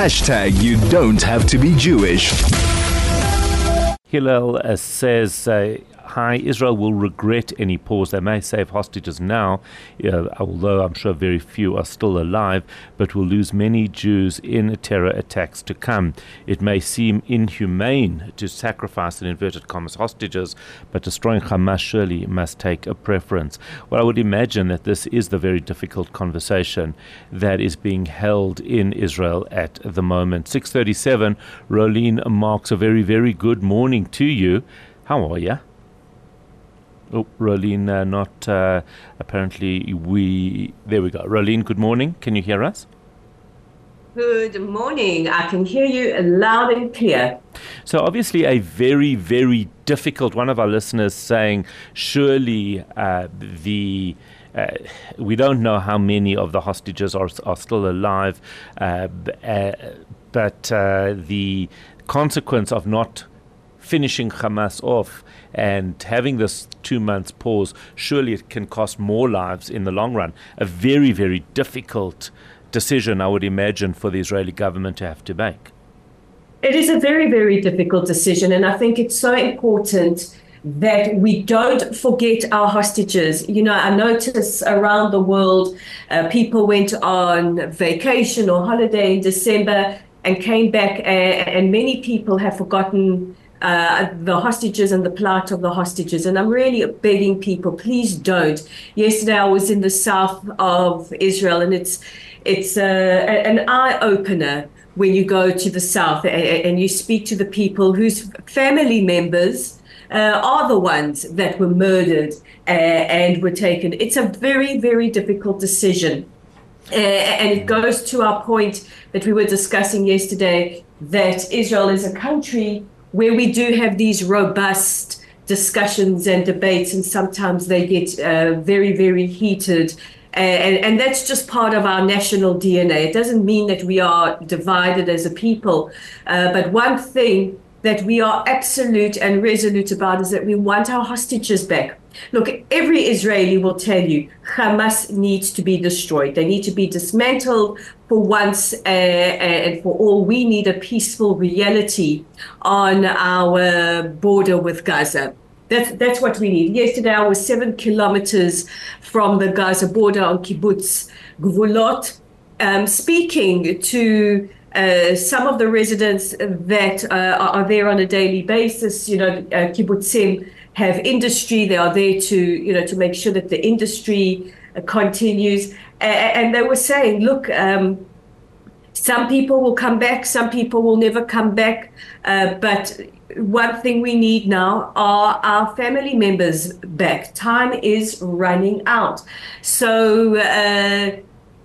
Hashtag you don't have to be Jewish. Hillel uh, says uh, Hi, Israel will regret any pause. They may save hostages now, uh, although I'm sure very few are still alive, but will lose many Jews in terror attacks to come. It may seem inhumane to sacrifice in inverted commas hostages, but destroying Hamas surely must take a preference. Well, I would imagine that this is the very difficult conversation that is being held in Israel at the moment. 637, Rolene marks a very, very good morning to you. How are you? Oh, Rolene, uh, not uh, apparently. We there we go. Rolene, good morning. Can you hear us? Good morning. I can hear you loud and clear. So, obviously, a very, very difficult one of our listeners saying, surely uh, the. Uh, we don't know how many of the hostages are, are still alive, uh, uh but uh, the consequence of not finishing Hamas off and having this two months pause, surely it can cost more lives in the long run. A very, very difficult decision, I would imagine, for the Israeli government to have to make. It is a very, very difficult decision, and I think it's so important that we don't forget our hostages. You know, I notice around the world, uh, people went on vacation or holiday in December and came back, and many people have forgotten uh, the hostages and the plight of the hostages. And I'm really begging people, please don't. Yesterday I was in the south of Israel, and it's it's uh, an eye opener when you go to the south and you speak to the people whose family members. Uh, are the ones that were murdered uh, and were taken. It's a very, very difficult decision. And it goes to our point that we were discussing yesterday that Israel is a country where we do have these robust discussions and debates, and sometimes they get uh, very, very heated. And, and, that's just part of our national DNA. It doesn't mean that we are divided as a people. Uh, but one thing that we are absolute and resolute about is that we want our hostages back. Look, every Israeli will tell you Hamas needs to be destroyed. They need to be dismantled for once uh, and for all. We need a peaceful reality on our border with Gaza. That's, that's what we need. Yesterday, I was seven kilometers from the Gaza border on kibbutz Gvulot, um, speaking to uh, some of the residents that uh, are there on a daily basis. You know, uh, kibbutzim have industry. They are there to, you know, to make sure that the industry uh, continues. And they were saying, look, um, some people will come back, some people will never come back. Uh, but one thing we need now are our family members back. Time is running out. So uh,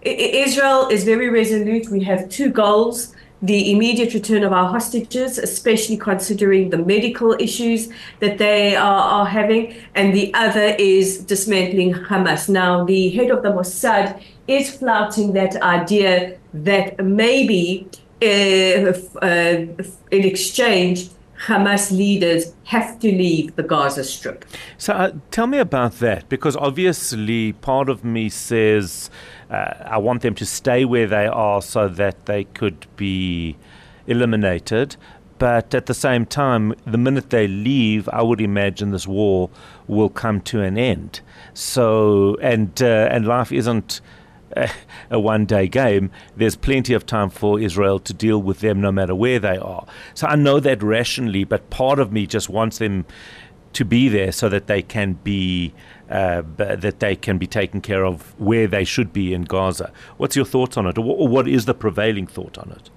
Israel is very resolute. We have two goals the immediate return of our hostages, especially considering the medical issues that they are, are having, and the other is dismantling Hamas. Now, the head of the Mossad is flouting that idea that maybe uh, uh, in exchange, Hamas leaders have to leave the Gaza Strip. So, uh, tell me about that, because obviously, part of me says I want them to stay where they are so that they could be eliminated. But at the same time, the minute they leave, I would imagine this war will come to an end. So, and uh, and life isn't a one day game. There's plenty of time for Israel to deal with them no matter where they are. So I know that rationally, but part of me just wants them to be there so that they can be uh, that they can be taken care of where they should be in Gaza. What's your thoughts on it, or what is the prevailing thought on it?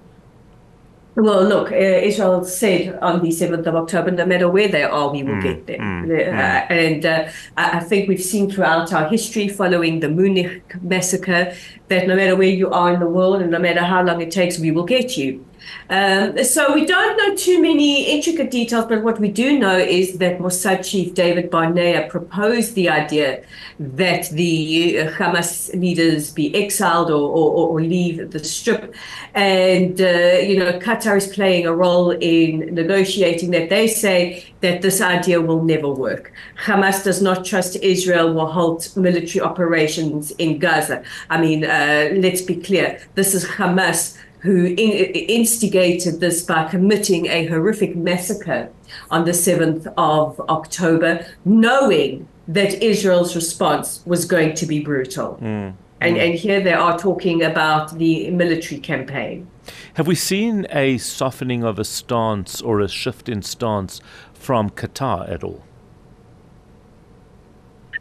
Well, look, uh, Israel said on the 7th of October, no matter where they are, we will mm, get them. Mm, uh, mm. And uh, I think we've seen throughout our history following the Munich massacre that no matter where you are in the world and no matter how long it takes, we will get you. Um, so we don't know too many intricate details, but what we do know is that Mossad chief David Barnea proposed the idea that the uh, Hamas leaders be exiled or, or, or leave the strip. And, uh, you know, Qatar is playing a role in negotiating that. They say that this idea will never work. Hamas does not trust Israel will halt military operations in Gaza. I mean, uh, let's be clear. This is Hamas who in, instigated this by committing a horrific massacre on the 7th of October, knowing that Israel's response was going to be brutal. Mm. And, mm. and here they are talking about the military campaign. Have we seen a softening of a stance or a shift in stance from Qatar at all?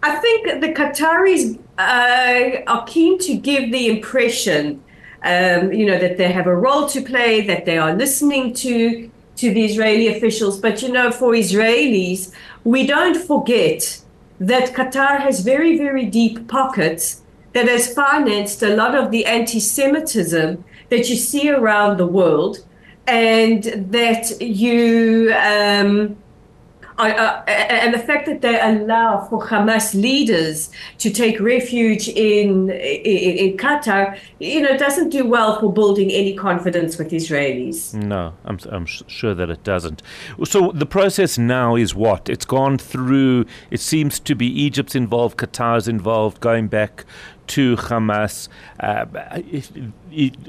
I think the Qataris uh, are keen to give the impression, um, you know, that they have a role to play, that they are listening to to the Israeli officials. But you know, for Israelis, we don't forget that Qatar has very, very deep pockets that has financed a lot of the anti-Semitism that you see around the world, and that you. Um, uh, and the fact that they allow for Hamas leaders to take refuge in, in, in Qatar, you know, doesn't do well for building any confidence with Israelis. No, I'm I'm sure that it doesn't. So the process now is what? It's gone through. It seems to be Egypt's involved, Qatar's involved, going back to Hamas. Uh,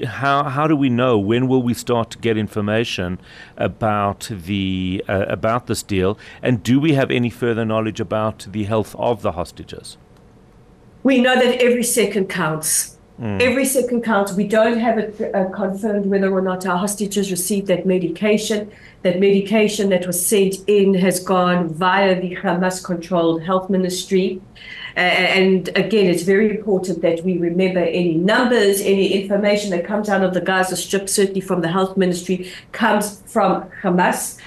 how how do we know? When will we start to get information about the uh, about this deal? And do we have any further knowledge about the health of the hostages? We know that every second counts. Mm. Every second counts. We don't have it uh, confirmed whether or not our hostages received that medication. That medication that was sent in has gone via the Hamas controlled health ministry. Uh, and again, it's very important that we remember any numbers, any information that comes out of the Gaza Strip, certainly from the health ministry, comes from Hamas.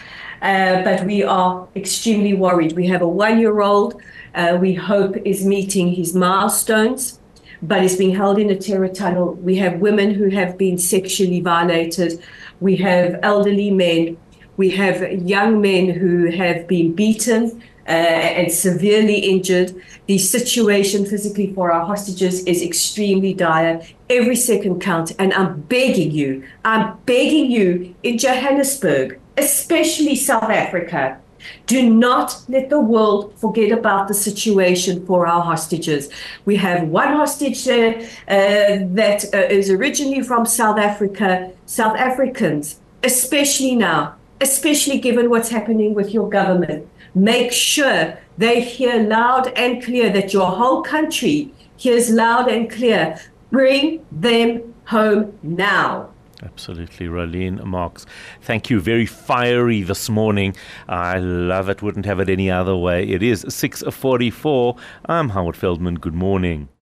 Uh, but we are extremely worried. We have a one year old, uh, we hope is meeting his milestones, but is being held in a terror tunnel. We have women who have been sexually violated. We have elderly men. We have young men who have been beaten uh, and severely injured. The situation physically for our hostages is extremely dire. Every second counts. And I'm begging you, I'm begging you in Johannesburg, especially South Africa, do not let the world forget about the situation for our hostages. We have one hostage uh, uh, that uh, is originally from South Africa. South Africans, especially now, especially given what's happening with your government, make sure they hear loud and clear that your whole country hears loud and clear. Bring them home now. Absolutely, Rolene Marks. Thank you. Very fiery this morning. I love it. Wouldn't have it any other way. It is 6.44. I'm Howard Feldman. Good morning.